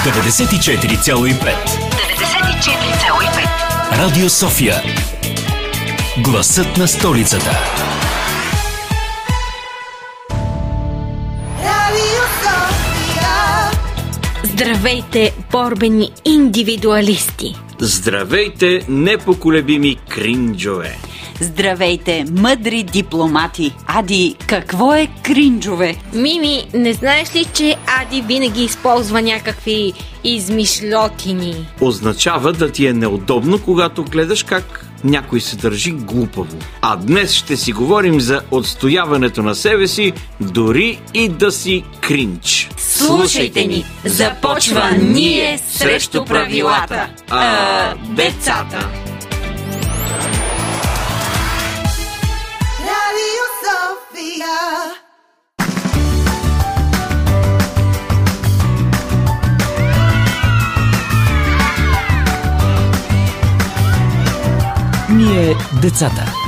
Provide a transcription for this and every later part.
94,5 94,5. Радио София Гласът на столицата Радио София. Здравейте, борбени индивидуалисти! Здравейте, непоколебими кринджове! Здравейте, мъдри дипломати! Ади, какво е кринджове? Мими, не знаеш ли, че Ади винаги използва някакви измишлотини? Означава да ти е неудобно, когато гледаш как някой се държи глупаво. А днес ще си говорим за отстояването на себе си, дори и да си кринч. Слушайте ни! Започва Ние срещу правилата. А, децата. Ние децата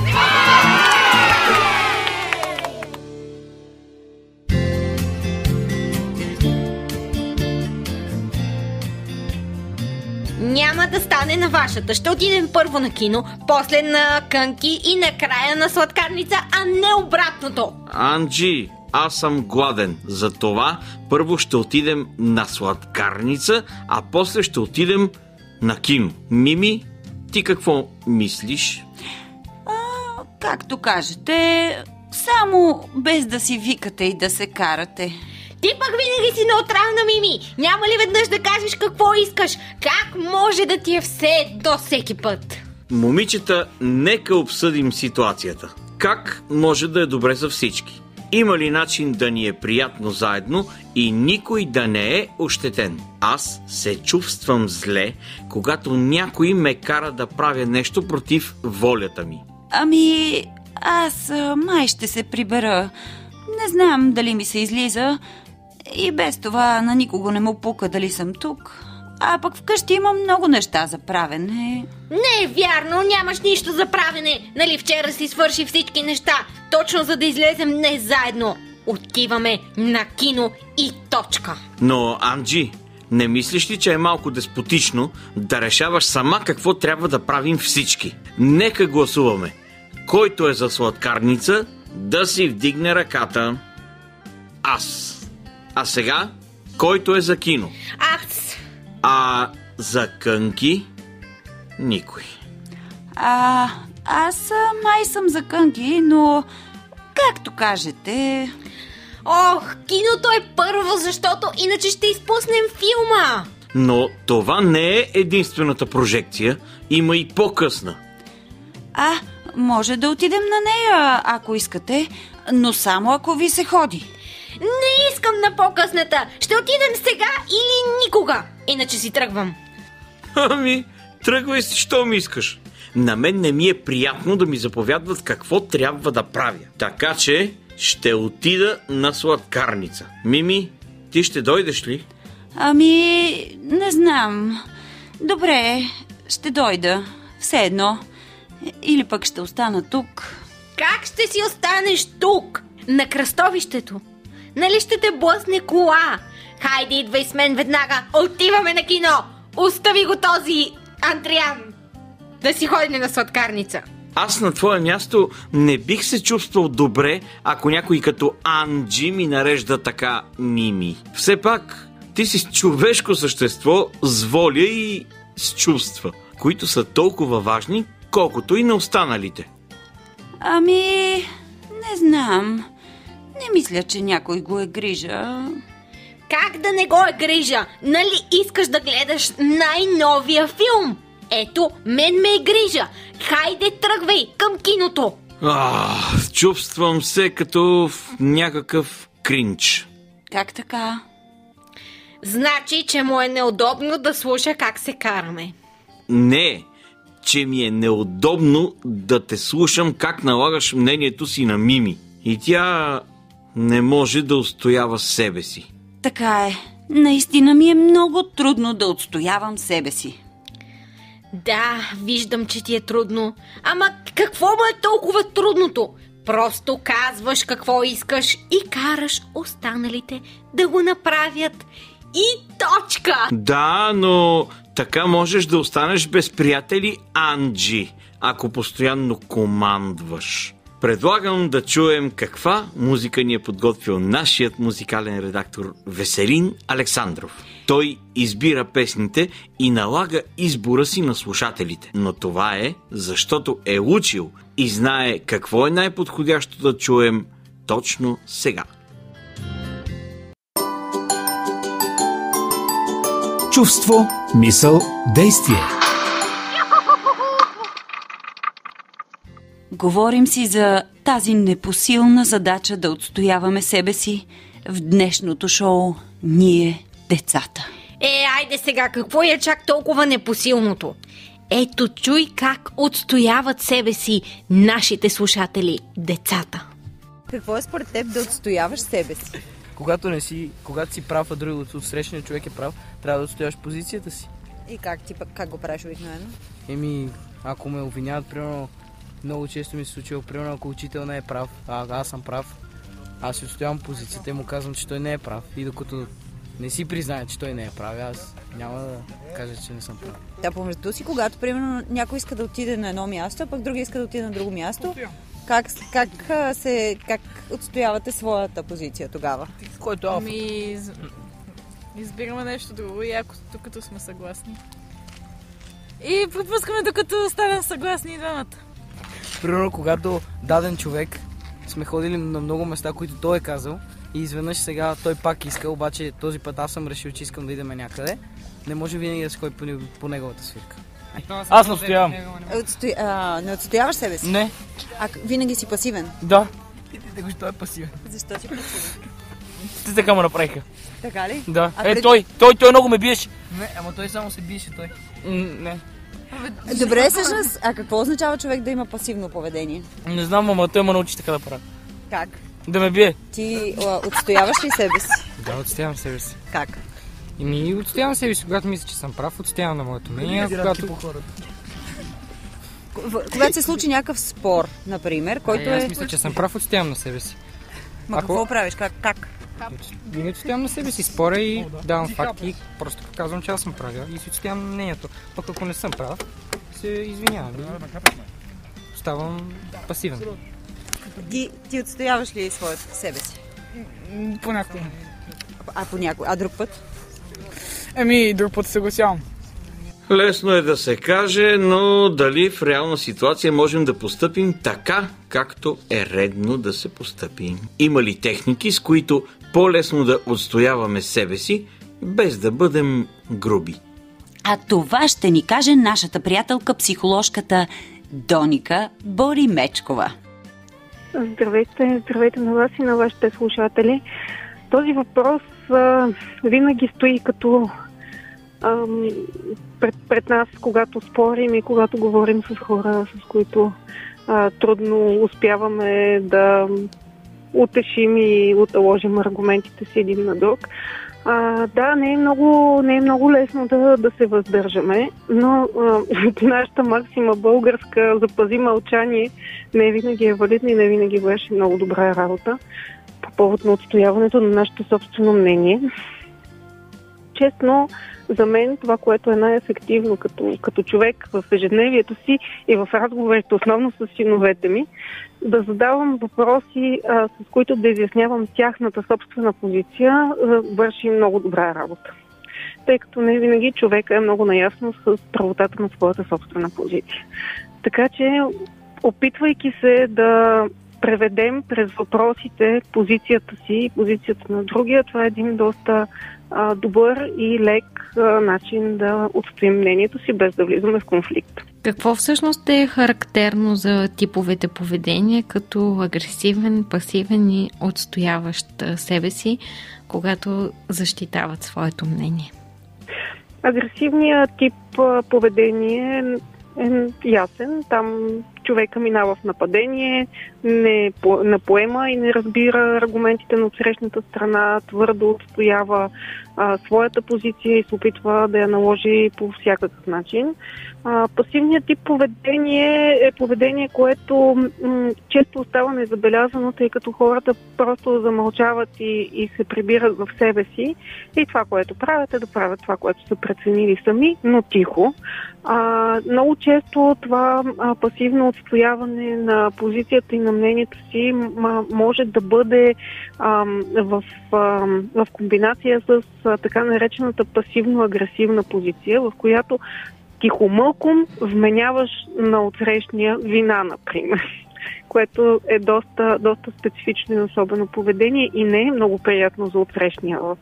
на вашата. Ще отидем първо на кино, после на кънки и накрая на сладкарница, а не обратното. Анджи, аз съм гладен. Затова първо ще отидем на сладкарница, а после ще отидем на кино. Мими, ти какво мислиш? Както кажете, само без да си викате и да се карате. Ти пък винаги си неутрална, Мими. Няма ли веднъж да кажеш какво искаш? Как може да ти е все до всеки път? Момичета, нека обсъдим ситуацията. Как може да е добре за всички? Има ли начин да ни е приятно заедно и никой да не е ощетен? Аз се чувствам зле, когато някой ме кара да правя нещо против волята ми. Ами, аз май ще се прибера. Не знам дали ми се излиза. И без това на никого не му пука дали съм тук. А пък вкъщи имам много неща за правене. Не е вярно, нямаш нищо за правене. Нали вчера си свърши всички неща, точно за да излезем днес заедно. Отиваме на кино и точка. Но, Анджи, не мислиш ли, че е малко деспотично да решаваш сама какво трябва да правим всички? Нека гласуваме. Който е за сладкарница, да си вдигне ръката. Аз. А сега, който е за кино? Аз. А за кънки? Никой. А, аз май съм за кънки, но както кажете... Ох, киното е първо, защото иначе ще изпуснем филма. Но това не е единствената прожекция. Има и по-късна. А, може да отидем на нея, ако искате, но само ако ви се ходи. Не искам на по-късната. Ще отидем сега или никога. Иначе си тръгвам. Ами, тръгвай си, що ми искаш. На мен не ми е приятно да ми заповядват какво трябва да правя. Така че ще отида на сладкарница. Мими, ти ще дойдеш ли? Ами, не знам. Добре, ще дойда. Все едно. Или пък ще остана тук. Как ще си останеш тук? На кръстовището. Нали ще те блъсне кола? Хайде, идвай с мен веднага. Отиваме на кино. Остави го този Андриан. Да си ходи на сладкарница. Аз на твое място не бих се чувствал добре, ако някой като Анджи ми нарежда така Мими. Все пак, ти си човешко същество с воля и с чувства, които са толкова важни, колкото и на останалите. Ами, не знам. Не мисля, че някой го е грижа. Как да не го е грижа? Нали искаш да гледаш най-новия филм? Ето, мен ме е грижа. Хайде, тръгвай към киното. А, чувствам се като в някакъв кринч. Как така? Значи, че му е неудобно да слуша как се караме. Не, че ми е неудобно да те слушам как налагаш мнението си на Мими. И тя не може да устоява себе си. Така е. Наистина ми е много трудно да отстоявам себе си. Да, виждам, че ти е трудно. Ама какво му е толкова трудното? Просто казваш какво искаш и караш останалите да го направят. И точка! Да, но така можеш да останеш без приятели Анджи, ако постоянно командваш. Предлагам да чуем каква музика ни е подготвил нашият музикален редактор Веселин Александров. Той избира песните и налага избора си на слушателите. Но това е, защото е учил и знае какво е най-подходящо да чуем точно сега. Чувство, мисъл, действие. Говорим си за тази непосилна задача да отстояваме себе си в днешното шоу Ние, децата. Е, айде сега, какво е чак толкова непосилното? Ето, чуй как отстояват себе си нашите слушатели, децата. Какво е според теб да отстояваш себе си? Когато не си, когато си прав, а другото от срещния човек е прав, трябва да отстояваш позицията си. И как ти как го правиш обикновено? Еми, ако ме обвиняват, примерно, много често ми се случва, примерно, ако учител не е прав, а аз съм прав, аз си отстоявам позицията и му казвам, че той не е прав. И докато не си признае, че той не е прав, аз няма да кажа, че не съм прав. Да, помежду си, когато примерно някой иска да отиде на едно място, а пък други иска да отиде на друго място, как, как, се, как отстоявате своята позиция тогава? Който е. Ами, из- избираме нещо друго и ако докато сме съгласни. И пропускаме докато станем съгласни и двамата. Примерно, когато даден човек сме ходили на много места, които той е казал и изведнъж сега той пак иска, обаче този път аз съм решил, че искам да идеме някъде, не може винаги да се ходи по, по неговата свирка. Аз настоявам. Отсто... А, не отстояваш себе си? Не, А винаги си пасивен? да. Питайте го, че той е пасивен. Защо си пасивен? Те така ме направиха. Така ли? Да. А е, пред- той, той, той много ме биеше. Не, ама той само се биеше той. не. Добре, всъщност, а какво означава човек да има пасивно поведение? Не знам, ама той ме научи така да правя. Как? Да ме бие. Ти а, отстояваш ли себе си? Да, отстоявам себе си. Как? И ми отстоявам себе си, когато мисля, че съм прав, отстоявам на моето мнение, когато... В- Когато се случи някакъв спор, например, който Е, аз е... мисля, че съм прав, отстоявам на себе си. Ма ако- какво правиш? Как? как? Винаги отстоявам на себе си, споря и давам факти и просто казвам, че аз съм правя и си отстоявам мнението. Пък ако не съм прав, се извинявам и ставам пасивен. Ти, ти отстояваш ли своето себе си? Понякога. А по някой? А друг път? Еми, друг път се съгласявам. Лесно е да се каже, но дали в реална ситуация можем да постъпим така, както е редно да се постъпи? Има ли техники, с които по-лесно да отстояваме себе си, без да бъдем груби? А това ще ни каже нашата приятелка, психоложката Доника Боримечкова. Здравейте, здравейте на вас и на вашите слушатели. Този въпрос а, винаги стои като ам, пред, пред нас, когато спорим и когато говорим с хора, с които а, трудно успяваме да утешим и отложим аргументите си един на друг. А, да, не е много, не е много лесно да, да се въздържаме, но а, нашата максима българска запази мълчание не винаги е валидна и не винаги върши много добра работа по повод на отстояването на нашето собствено мнение. Честно, за мен това, което е най-ефективно като, като човек в ежедневието си и в разговорите, основно с синовете ми, да задавам въпроси, а, с които да изяснявам тяхната собствена позиция, а, върши много добра работа. Тъй като не винаги човека е много наясно с правотата на своята собствена позиция. Така че, опитвайки се да преведем през въпросите позицията си и позицията на другия, това е един доста а, добър и лек а, начин да отстоим мнението си, без да влизаме в конфликт. Какво всъщност е характерно за типовете поведение, като агресивен, пасивен и отстояващ себе си, когато защитават своето мнение? Агресивният тип поведение е ясен. Там човека минава в нападение, не по- не поема и не разбира аргументите на отсрещната страна, твърдо отстоява а, своята позиция и се опитва да я наложи по всякакъв начин. А, пасивният тип поведение е поведение, което м- често остава незабелязано, тъй като хората просто замълчават и, и се прибират в себе си. И това, което правят е да правят това, което са преценили сами, но тихо. А, много често това а, пасивно отстояване на позицията и на мнението си м- може да бъде а, в, а, в комбинация с така наречената пасивно-агресивна позиция, в която тихомълком вменяваш на отсрещния вина, например което е доста, доста специфично и особено поведение и не е много приятно за отсрещния в,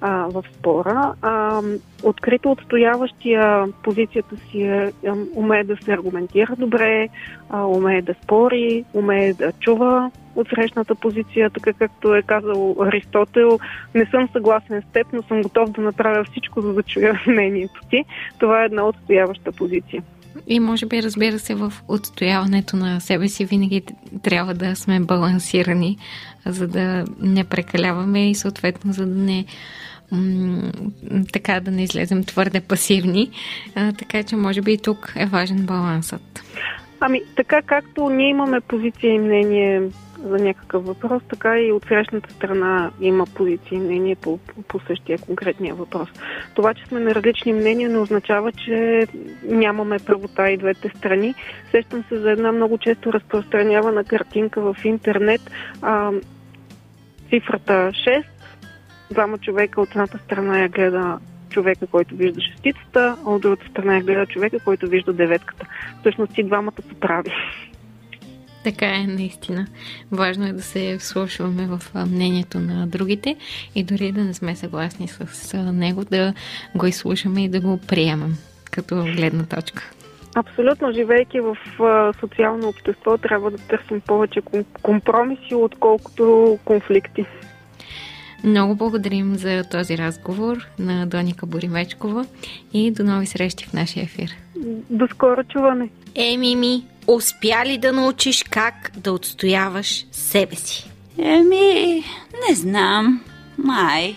а, в спора. А, открито отстояващия позицията си е, е, умее да се аргументира добре, а, умее да спори, умее да чува отсрещната позиция, така както е казал Аристотел. Не съм съгласен с теб, но съм готов да направя всичко, за да чуя мнението ти. Това е една отстояваща позиция. И може би, разбира се, в отстояването на себе си винаги трябва да сме балансирани, за да не прекаляваме и съответно за да не м- така да не излезем твърде пасивни. А, така че може би и тук е важен балансът. Ами, така както ние имаме позиция и мнение за някакъв въпрос, така и от срещната страна има позиция и мнение по, по същия конкретния въпрос. Това, че сме на различни мнения, не означава, че нямаме правота и двете страни. Сещам се за една много често разпространявана картинка в интернет. А, цифрата 6, двама човека от едната страна я гледа човека, който вижда шестицата, а от другата страна я гледа човека, който вижда деветката. Всъщност и двамата са прави. Така е, наистина. Важно е да се вслушваме в мнението на другите и дори да не сме съгласни с него, да го изслушаме и да го приемем като гледна точка. Абсолютно, живейки в социално общество, трябва да търсим повече компромиси, отколкото конфликти. Много благодарим за този разговор на Доника Боримечкова и до нови срещи в нашия ефир. До скоро чуване. Еми ми, успя ли да научиш как да отстояваш себе си? Еми, не знам. Май.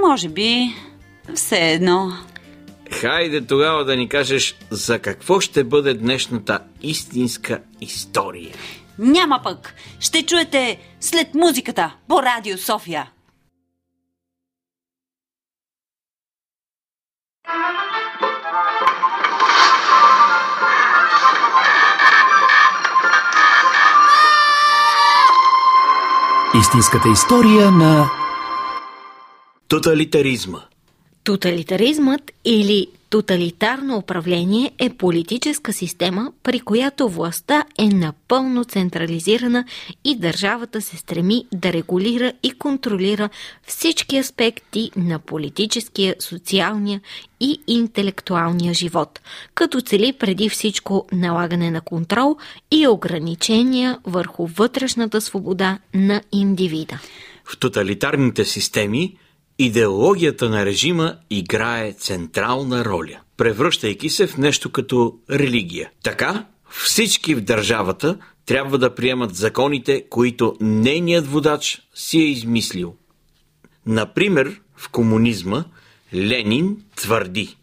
Може би все едно. Хайде тогава да ни кажеш за какво ще бъде днешната истинска история. Няма пък. Ще чуете след музиката по Радио София. Истинската история на Тоталитаризма. Тоталитаризмът или тоталитарно управление е политическа система, при която властта е напълно централизирана и държавата се стреми да регулира и контролира всички аспекти на политическия, социалния и интелектуалния живот, като цели преди всичко налагане на контрол и ограничения върху вътрешната свобода на индивида. В тоталитарните системи идеологията на режима играе централна роля, превръщайки се в нещо като религия. Така, всички в държавата трябва да приемат законите, които нейният водач си е измислил. Например, в комунизма Ленин твърди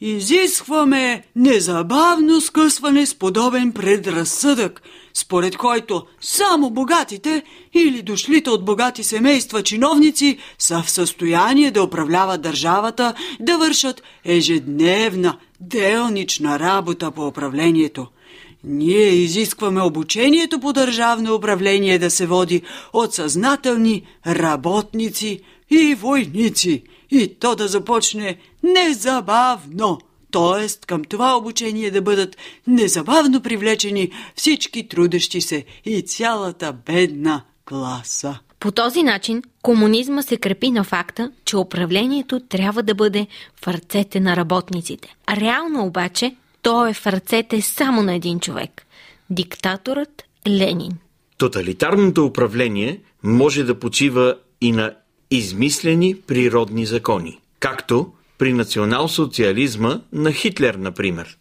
Изискваме незабавно скъсване с подобен предразсъдък, според който само богатите или дошлите от богати семейства чиновници са в състояние да управляват държавата, да вършат ежедневна, делнична работа по управлението. Ние изискваме обучението по държавно управление да се води от съзнателни работници и войници и то да започне незабавно. т.е. към това обучение да бъдат незабавно привлечени всички трудещи се и цялата бедна класа. По този начин комунизма се крепи на факта, че управлението трябва да бъде в ръцете на работниците. А реално обаче то е в ръцете само на един човек – диктаторът Ленин. Тоталитарното управление може да почива и на измислени природни закони, както при национал-социализма на Хитлер, например.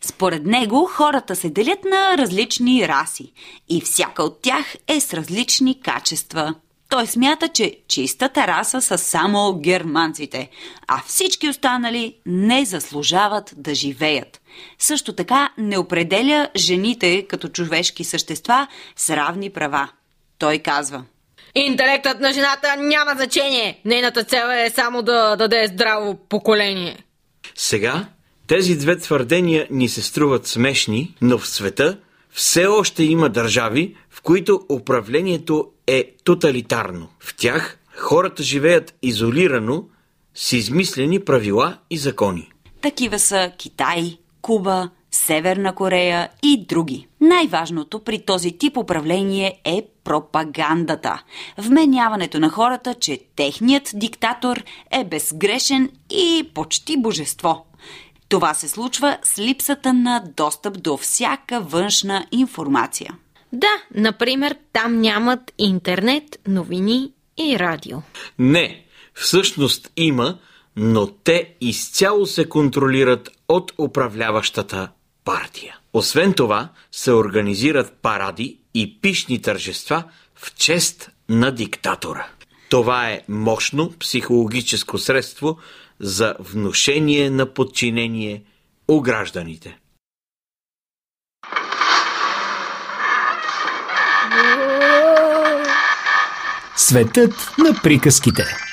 Според него хората се делят на различни раси и всяка от тях е с различни качества. Той смята, че чистата раса са само германците, а всички останали не заслужават да живеят. Също така не определя жените като човешки същества с равни права. Той казва – Интелектът на жената няма значение. Нейната цел е само да даде здраво поколение. Сега тези две твърдения ни се струват смешни, но в света все още има държави, в които управлението е тоталитарно. В тях хората живеят изолирано, с измислени правила и закони. Такива са Китай, Куба, Северна Корея и други. Най-важното при този тип управление е пропагандата. Вменяването на хората, че техният диктатор е безгрешен и почти божество. Това се случва с липсата на достъп до всяка външна информация. Да, например, там нямат интернет, новини и радио. Не, всъщност има, но те изцяло се контролират от управляващата партия. Освен това, се организират паради и пишни тържества в чест на диктатора. Това е мощно психологическо средство за внушение на подчинение у гражданите. Светът на приказките.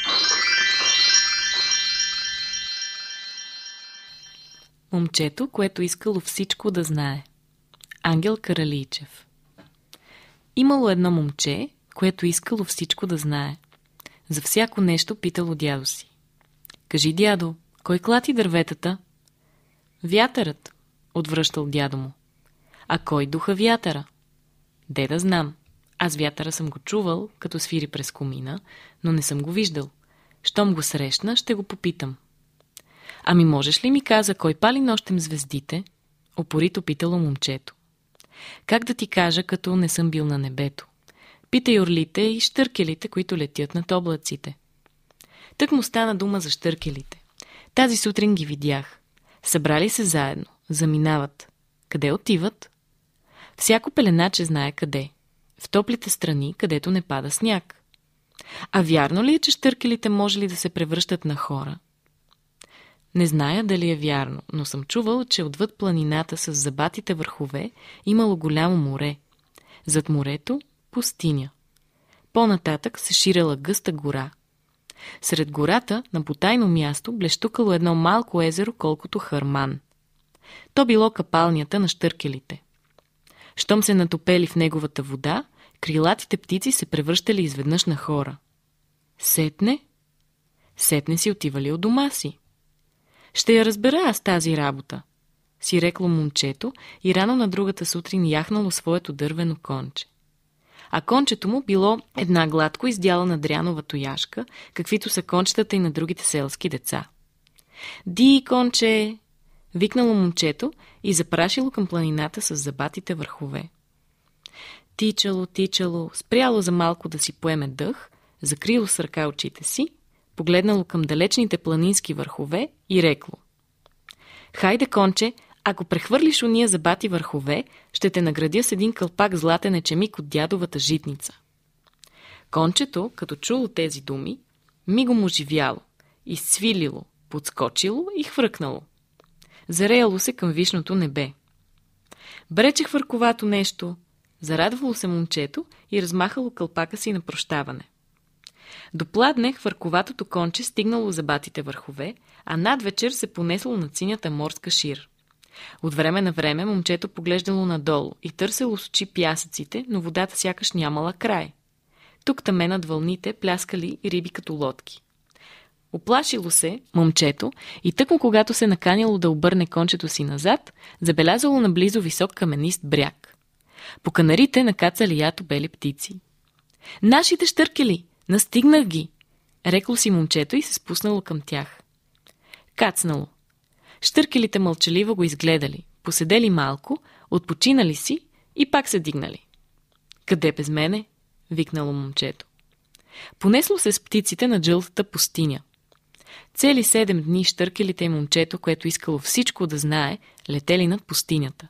Момчето, което искало всичко да знае. Ангел Каралийчев Имало едно момче, което искало всичко да знае. За всяко нещо питало дядо си. Кажи, дядо, кой клати дърветата? Вятърът, отвръщал дядо му. А кой духа вятъра? Де да знам. Аз вятъра съм го чувал, като свири през комина, но не съм го виждал. Щом го срещна, ще го попитам. Ами можеш ли ми каза, кой пали нощем звездите? Опорито питало момчето. Как да ти кажа, като не съм бил на небето? Питай орлите и штъркелите, които летят над облаците. Тък му стана дума за штъркелите. Тази сутрин ги видях. Събрали се заедно. Заминават. Къде отиват? Всяко пеленаче знае къде. В топлите страни, където не пада сняг. А вярно ли е, че штъркелите може ли да се превръщат на хора? Не зная дали е вярно, но съм чувал, че отвъд планината с забатите върхове имало голямо море. Зад морето – пустиня. По-нататък се ширела гъста гора. Сред гората, на потайно място, блещукало едно малко езеро, колкото Харман. То било капалнята на штъркелите. Щом се натопели в неговата вода, крилатите птици се превръщали изведнъж на хора. Сетне? Сетне си отивали от дома си. Ще я разбера аз тази работа, си рекло момчето и рано на другата сутрин яхнало своето дървено конче. А кончето му било една гладко издялана дрянова тояшка, каквито са кончетата и на другите селски деца. Ди, конче! Викнало момчето и запрашило към планината с забатите върхове. Тичало, тичало, спряло за малко да си поеме дъх, закрило с ръка очите си погледнало към далечните планински върхове и рекло. Хайде, конче, ако прехвърлиш уния забати върхове, ще те наградя с един кълпак златен ечемик от дядовата житница. Кончето, като чуло тези думи, мигом му живяло, изцвилило, подскочило и хвъркнало. Зареяло се към вишното небе. Брече хвърковато нещо, зарадвало се момчето и размахало кълпака си на прощаване. До пладне хвърковатото конче стигнало забатите върхове, а над вечер се понесло на синята морска шир. От време на време момчето поглеждало надолу и търсело с очи пясъците, но водата сякаш нямала край. Тук таме над вълните пляскали риби като лодки. Оплашило се момчето и тъкмо когато се наканяло да обърне кончето си назад, забелязало наблизо висок каменист бряг. По канарите накацали ято бели птици. Нашите штъркели! Настигнах ги! Рекло си момчето и се спуснало към тях. Кацнало. Штъркелите мълчаливо го изгледали, поседели малко, отпочинали си и пак се дигнали. Къде без мене? викнало момчето. Понесло се с птиците на жълтата пустиня. Цели седем дни штъркелите и момчето, което искало всичко да знае, летели над пустинята.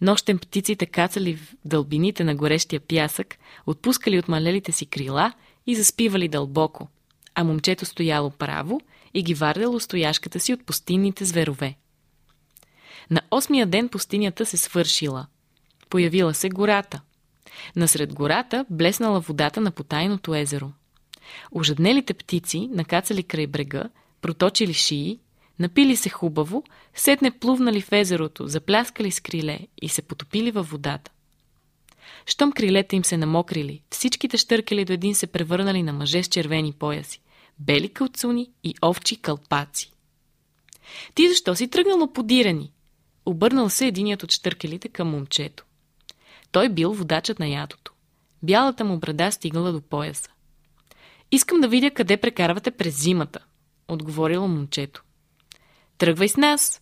Нощем птиците кацали в дълбините на горещия пясък, отпускали от малелите си крила и заспивали дълбоко, а момчето стояло право и ги вардяло стояшката си от пустинните зверове. На осмия ден пустинята се свършила. Появила се гората. Насред гората блеснала водата на потайното езеро. Ожеднелите птици, накацали край брега, проточили шии, напили се хубаво, сетне плувнали в езерото, запляскали с криле и се потопили във водата. Щом крилета им се намокрили, всичките штъркели до един се превърнали на мъже с червени пояси, бели кълцуни и овчи кълпаци. Ти защо си тръгнал подирани? Обърнал се единият от штъркелите към момчето. Той бил водачът на ядото. Бялата му брада стигнала до пояса. Искам да видя къде прекарвате през зимата, отговорило момчето. Тръгвай с нас!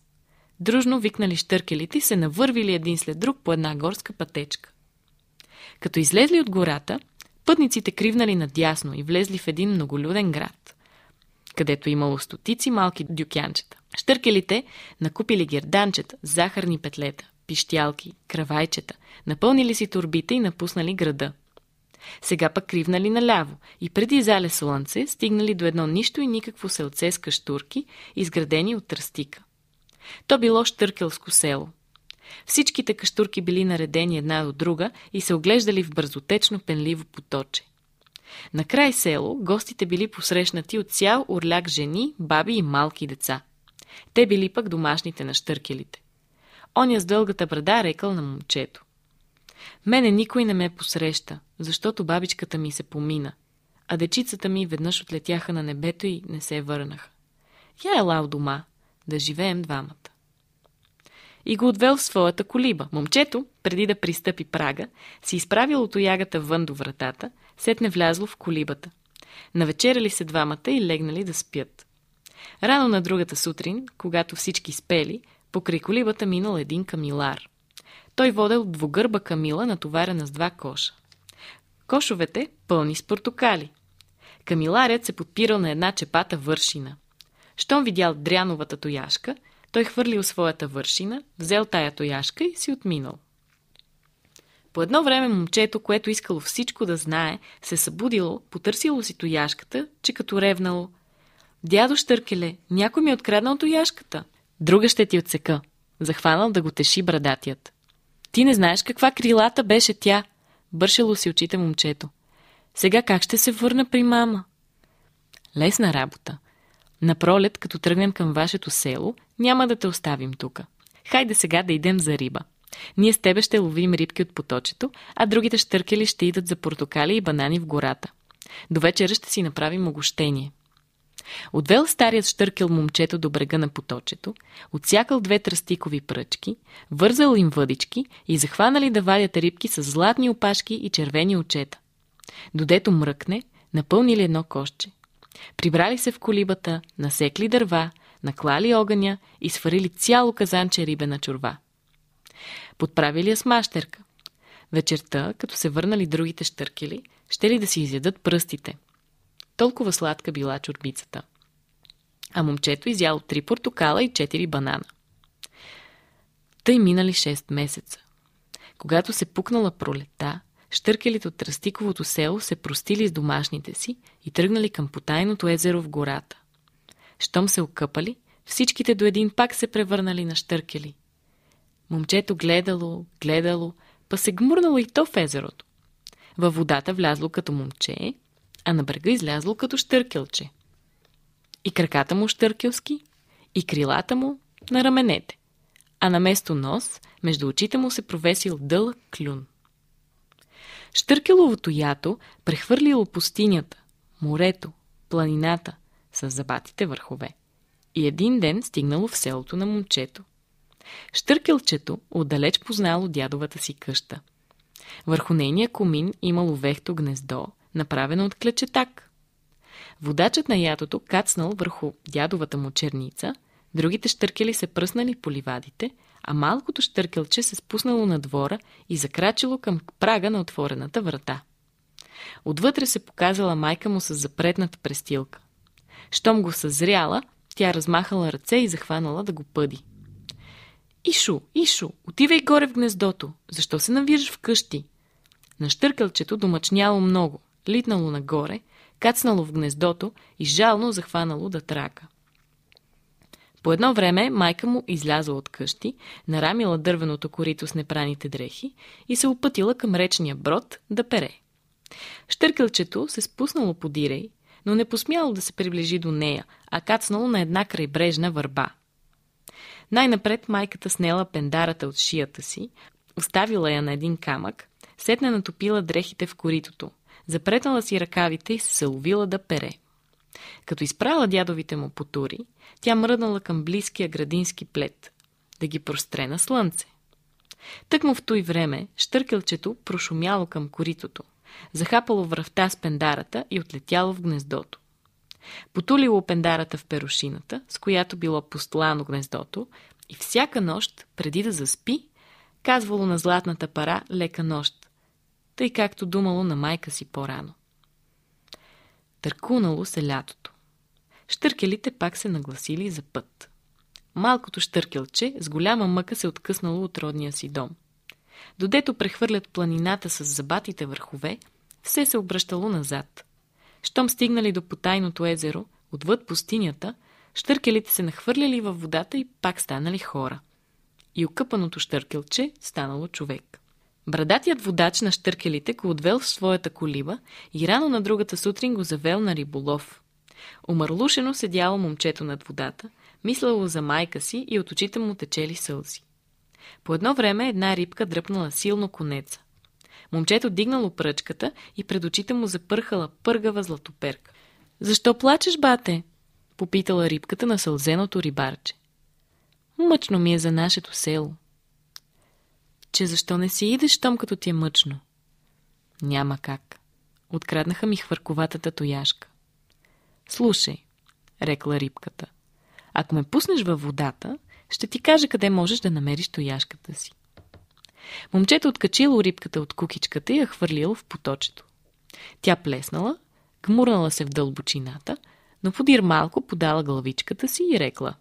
Дружно викнали штъркелите и се навървили един след друг по една горска пътечка. Като излезли от гората, пътниците кривнали надясно и влезли в един многолюден град, където имало стотици малки дюкянчета. Штъркелите накупили герданчета, захарни петлета, пищялки, кравайчета, напълнили си турбите и напуснали града. Сега пък кривнали наляво и преди зале слънце стигнали до едно нищо и никакво селце с каштурки, изградени от тръстика. То било штъркелско село. Всичките каштурки били наредени една до друга и се оглеждали в бързотечно пенливо поточе. На край село гостите били посрещнати от цял орляк жени, баби и малки деца. Те били пък домашните на штъркелите. Оня с дългата брада рекал на момчето. Мене никой не ме посреща, защото бабичката ми се помина, а дечицата ми веднъж отлетяха на небето и не се върнаха. Я ела в дома, да живеем двамата. И го отвел в своята колиба. Момчето, преди да пристъпи прага, си изправил от оягата вън до вратата, сетне влязло в колибата. Навечеряли се двамата и легнали да спят. Рано на другата сутрин, когато всички спели, покрай колибата минал един камилар. Той водел двугърба камила, натоварена с два коша. Кошовете пълни с портокали. Камиларят се подпирал на една чепата вършина. Щом видял дряновата тояшка, той хвърлил своята вършина, взел тая тояшка и си отминал. По едно време момчето, което искало всичко да знае, се събудило, потърсило си тояшката, че като ревнало. Дядо Штъркеле, някой ми е откраднал тояшката. Друга ще ти отсека. Захванал да го теши брадатият. Ти не знаеш каква крилата беше тя. Бършело си очите момчето. Сега как ще се върна при мама? Лесна работа. На пролет, като тръгнем към вашето село, няма да те оставим тука. Хайде сега да идем за риба. Ние с тебе ще ловим рибки от поточето, а другите штъркели ще идат за портокали и банани в гората. До вечера ще си направим огощение. Отвел старият штъркел момчето до брега на поточето, отсякал две тръстикови пръчки, вързал им въдички и захванали да вадят рибки с златни опашки и червени очета. Додето мръкне, напълнили едно кошче. Прибрали се в колибата, насекли дърва, наклали огъня и сварили цяло казанче рибена чорва. Подправили я с мащерка. Вечерта, като се върнали другите штъркели, ще ли да си изядат пръстите. Толкова сладка била чорбицата. А момчето изяло три портокала и четири банана. Тъй минали 6 месеца. Когато се пукнала пролета, Штъркелите от Тръстиковото село се простили с домашните си и тръгнали към потайното езеро в гората. Щом се окъпали, всичките до един пак се превърнали на штъркели. Момчето гледало, гледало, па се гмурнало и то в езерото. Във водата влязло като момче, а на брега излязло като штъркелче. И краката му штъркелски, и крилата му на раменете, а на место нос между очите му се провесил дълъг клюн. Штъркеловото ято прехвърлило пустинята, морето, планината с забатите върхове. И един ден стигнало в селото на момчето. Штъркелчето отдалеч познало дядовата си къща. Върху нейния комин имало вехто гнездо, направено от клечетак. Водачът на ятото кацнал върху дядовата му черница, другите штъркели се пръснали по ливадите, а малкото штъркелче се спуснало на двора и закрачило към прага на отворената врата. Отвътре се показала майка му с запретната престилка. Щом го съзряла, тя размахала ръце и захванала да го пъди. Ишо, Ишо, отивай горе в гнездото. Защо се навираш вкъщи? На штъркълчето домъчняло много, литнало нагоре, кацнало в гнездото и жално захванало да трака. По едно време майка му излязла от къщи, нарамила дървеното корито с непраните дрехи и се опътила към речния брод да пере. Штъркълчето се спуснало по дирей, но не посмяло да се приближи до нея, а кацнало на една крайбрежна върба. Най-напред майката снела пендарата от шията си, оставила я на един камък, сетне натопила дрехите в коритото, запретнала си ръкавите и се заловила да пере. Като изправила дядовите му потури, тя мръднала към близкия градински плет, да ги простре на слънце. Тъкмо в той време штъркелчето прошумяло към коритото, захапало връвта с пендарата и отлетяло в гнездото. Потулило пендарата в перушината, с която било постлано гнездото, и всяка нощ, преди да заспи, казвало на златната пара лека нощ, тъй както думало на майка си по-рано. Търкунало се лятото. Штъркелите пак се нагласили за път. Малкото штъркелче с голяма мъка се откъснало от родния си дом. Додето прехвърлят планината с забатите върхове, все се обръщало назад. Щом стигнали до потайното езеро, отвъд пустинята, штъркелите се нахвърляли във водата и пак станали хора. И окъпаното штъркелче станало човек. Брадатият водач на штъркелите го отвел в своята колиба и рано на другата сутрин го завел на риболов. Омърлушено седяло момчето над водата, мислело за майка си и от очите му течели сълзи. По едно време една рибка дръпнала силно конеца. Момчето дигнало пръчката и пред очите му запърхала пъргава златоперка. Защо плачеш, бате? Попитала рибката на сълзеното рибарче. Мъчно ми е за нашето село. Че защо не си идеш там, като ти е мъчно? Няма как. Откраднаха ми хвърковатата тояшка. Слушай, рекла рибката, ако ме пуснеш във водата, ще ти кажа къде можеш да намериш тояшката си. Момчето откачило рибката от кукичката и я хвърлило в поточето. Тя плеснала, гмурнала се в дълбочината, но подир малко подала главичката си и рекла.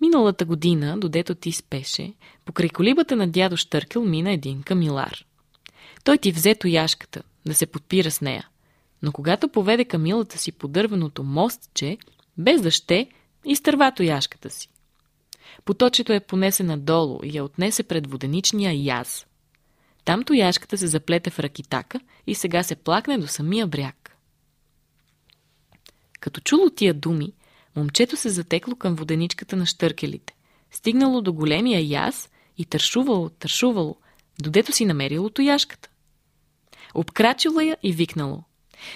Миналата година, додето ти спеше, покрай колибата на дядо Штъркел мина един камилар. Той ти взе тояшката, да се подпира с нея. Но когато поведе камилата си по дървеното мостче, без да ще, изтърва тояшката си. Поточето е понесена долу и я отнесе пред воденичния яз. Там тояшката се заплете в ракитака и сега се плакне до самия бряг. Като чуло тия думи, момчето се затекло към воденичката на штъркелите, стигнало до големия яз и тършувало, тършувало, додето си намерило тояшката. Обкрачило я и викнало.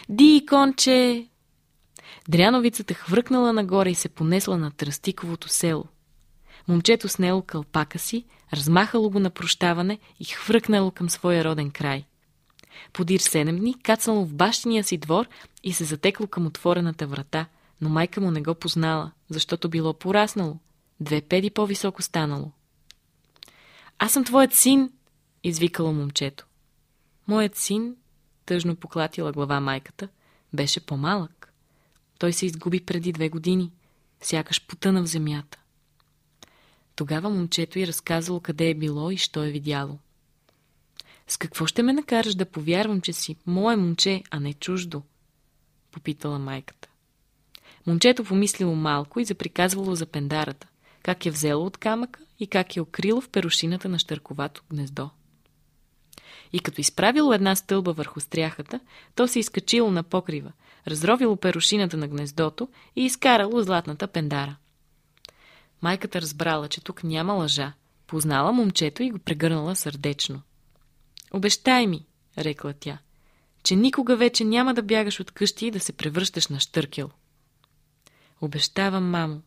Ди, конче! Дряновицата хвъркнала нагоре и се понесла на Тръстиковото село. Момчето снело кълпака си, размахало го на прощаване и хвъркнало към своя роден край. Подир седем дни кацнало в бащиния си двор и се затекло към отворената врата, но майка му не го познала, защото било пораснало. Две педи по-високо станало. Аз съм твоят син, извикало момчето. Моят син, тъжно поклатила глава майката, беше по-малък. Той се изгуби преди две години, сякаш потъна в земята. Тогава момчето й разказало къде е било и що е видяло. С какво ще ме накараш да повярвам, че си мое момче, а не чуждо? Попитала майката. Момчето помислило малко и заприказвало за пендарата, как е взело от камъка и как е укрило в перушината на щърковато гнездо. И като изправило една стълба върху стряхата, то се изкачило на покрива, разровило перушината на гнездото и изкарало златната пендара. Майката разбрала, че тук няма лъжа, познала момчето и го прегърнала сърдечно. Обещай ми, рекла тя, че никога вече няма да бягаш от къщи и да се превръщаш на штъркел. Обещавам, мамо.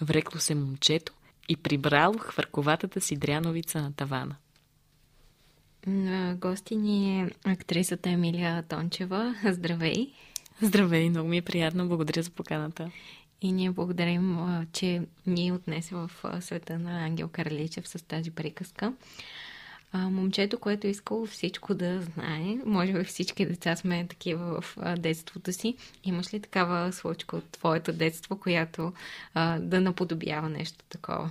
Врекло се момчето и прибрало хвърковатата си дряновица на тавана. На гости ни е актрисата Емилия Тончева. Здравей! Здравей, много ми е приятно. Благодаря за поканата. И ние благодарим, че ни отнесе в света на Ангел Карличев с тази приказка. А, момчето, което е искало всичко да знае, може би всички деца сме такива в а, детството си. Имаш ли такава случка от твоето детство, която а, да наподобява нещо такова?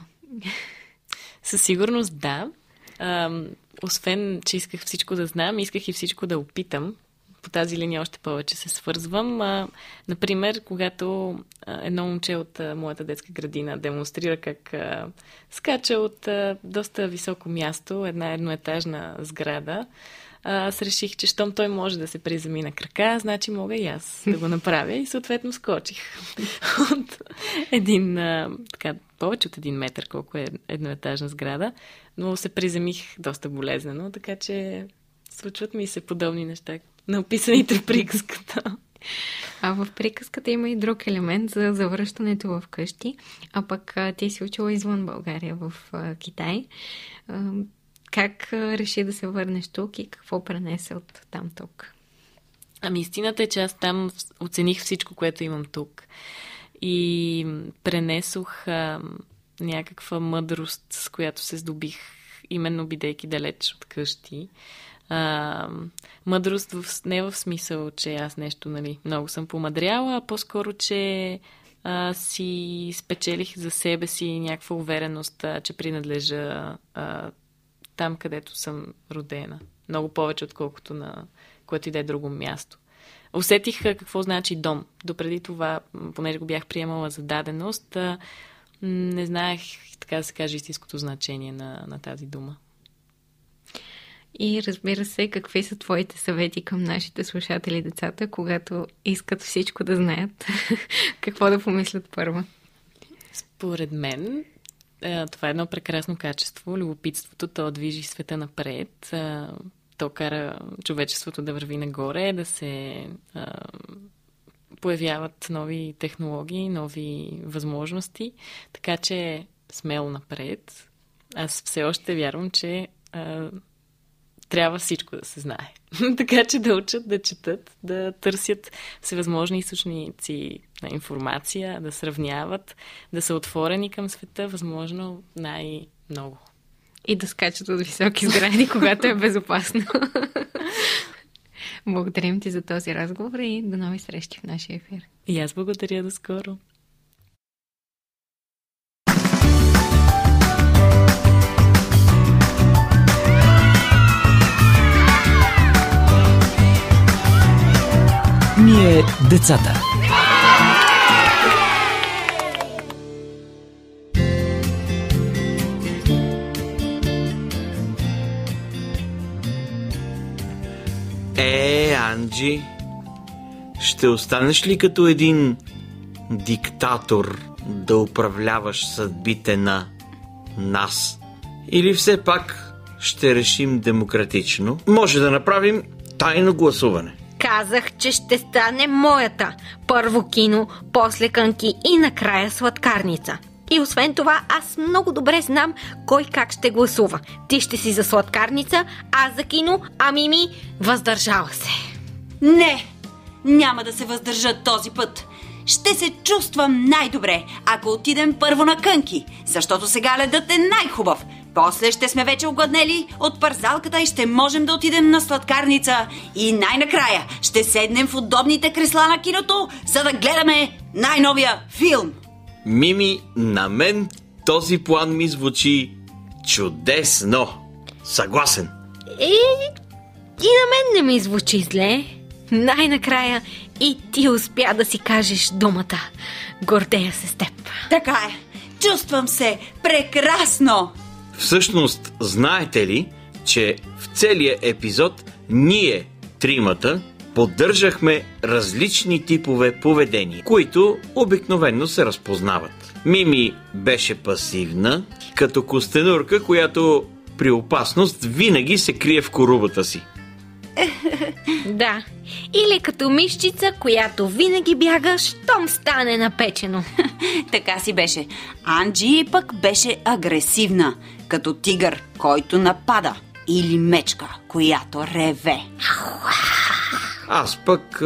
Със сигурност да. А, освен, че исках всичко да знам, исках и всичко да опитам. По тази линия още повече се свързвам. А, например, когато а, едно момче от а, моята детска градина демонстрира как а, скача от а, доста високо място, една едноетажна сграда, аз реших, че щом той може да се приземи на крака, значи мога и аз да го направя и съответно скочих от един, а, така, повече от един метър, колко е едноетажна сграда, но се приземих доста болезнено, така че случват ми се подобни неща на описаните в приказката. А в приказката има и друг елемент за завръщането в къщи, а пък ти си учила извън България в Китай. Как реши да се върнеш тук и какво пренесе от там тук? Ами истината е, че аз там оцених всичко, което имам тук. И пренесох а, някаква мъдрост, с която се здобих, именно бидейки далеч от къщи. А, мъдрост в, не в смисъл, че аз нещо, нали, много съм помадряла, а по-скоро, че а, си спечелих за себе си някаква увереност, а, че принадлежа а, там, където съм родена. Много повече, отколкото на което и да е друго място. Усетих какво значи дом. Допреди това, понеже го бях приемала за даденост, не знаех, така да се каже, истинското значение на, на тази дума. И разбира се, какви са твоите съвети към нашите слушатели децата, когато искат всичко да знаят? Какво да помислят първо? Според мен, това е едно прекрасно качество. Любопитството, то движи света напред. То кара човечеството да върви нагоре, да се появяват нови технологии, нови възможности. Така че смело напред. Аз все още вярвам, че трябва всичко да се знае. така че да учат, да четат, да търсят всевъзможни източници на информация, да сравняват, да са отворени към света, възможно най-много. И да скачат от високи сгради, когато е безопасно. Благодарим ти за този разговор и до нови срещи в нашия ефир. И аз благодаря до скоро. Ние децата. Е, Анджи, ще останеш ли като един диктатор да управляваш съдбите на нас? Или все пак ще решим демократично? Може да направим тайно гласуване. Казах, че ще стане моята. Първо кино, после кънки и накрая сладкарница. И освен това, аз много добре знам кой как ще гласува. Ти ще си за сладкарница, аз за кино, а Мими въздържала се. Не, няма да се въздържа този път. Ще се чувствам най-добре, ако отидем първо на кънки, защото сега ледът е най-хубав. После ще сме вече огладнели от парзалката и ще можем да отидем на сладкарница. И най-накрая ще седнем в удобните кресла на киното, за да гледаме най-новия филм. Мими, на мен този план ми звучи чудесно. Съгласен. И, и на мен не ми звучи зле. Най-накрая и ти успя да си кажеш думата. Гордея се с теб. Така е. Чувствам се прекрасно. Всъщност, знаете ли, че в целия епизод ние, тримата, поддържахме различни типове поведение, които обикновенно се разпознават. Мими беше пасивна, като костенурка, която при опасност винаги се крие в корубата си. Да. Или като мишчица, която винаги бяга, щом стане напечено. така си беше. Анджи пък беше агресивна, като тигър, който напада. Или мечка, която реве. Аз пък...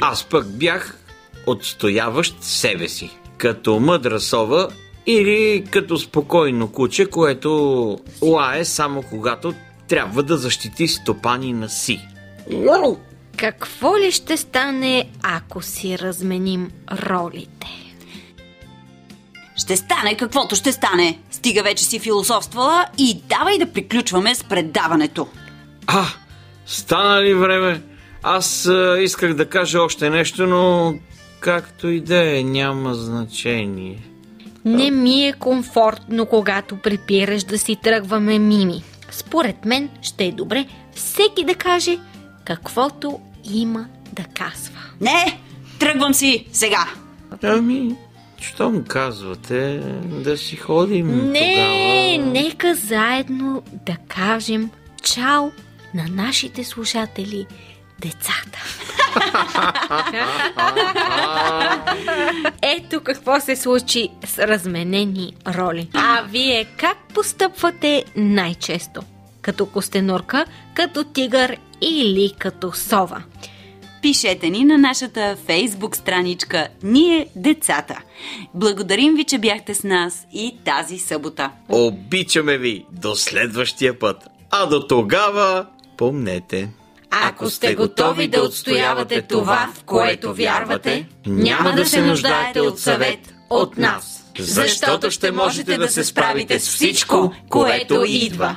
Аз пък бях отстояващ себе си. Като мъдра сова или като спокойно куче, което лае само когато трябва да защити стопани на си. Какво ли ще стане, ако си разменим ролите? Ще стане каквото ще стане. Стига вече си философствала и давай да приключваме с предаването. А, стана ли време? Аз а, исках да кажа още нещо, но както и да е, няма значение. Не ми е комфортно, когато препираш да си тръгваме мими. Според мен ще е добре всеки да каже каквото има да казва. Не, тръгвам си сега. Ами, щом казвате да си ходим Не, тогава. нека заедно да кажем чао на нашите слушатели, децата. Ето какво се случи с разменени роли. А вие как постъпвате най-често? Като костенурка, като тигър или като сова? Пишете ни на нашата фейсбук страничка Ние децата. Благодарим ви, че бяхте с нас и тази събота. Обичаме ви до следващия път. А до тогава помнете. Ако сте готови да отстоявате това, в което вярвате, няма да се нуждаете от съвет от нас, защото ще можете да се справите с всичко, което идва.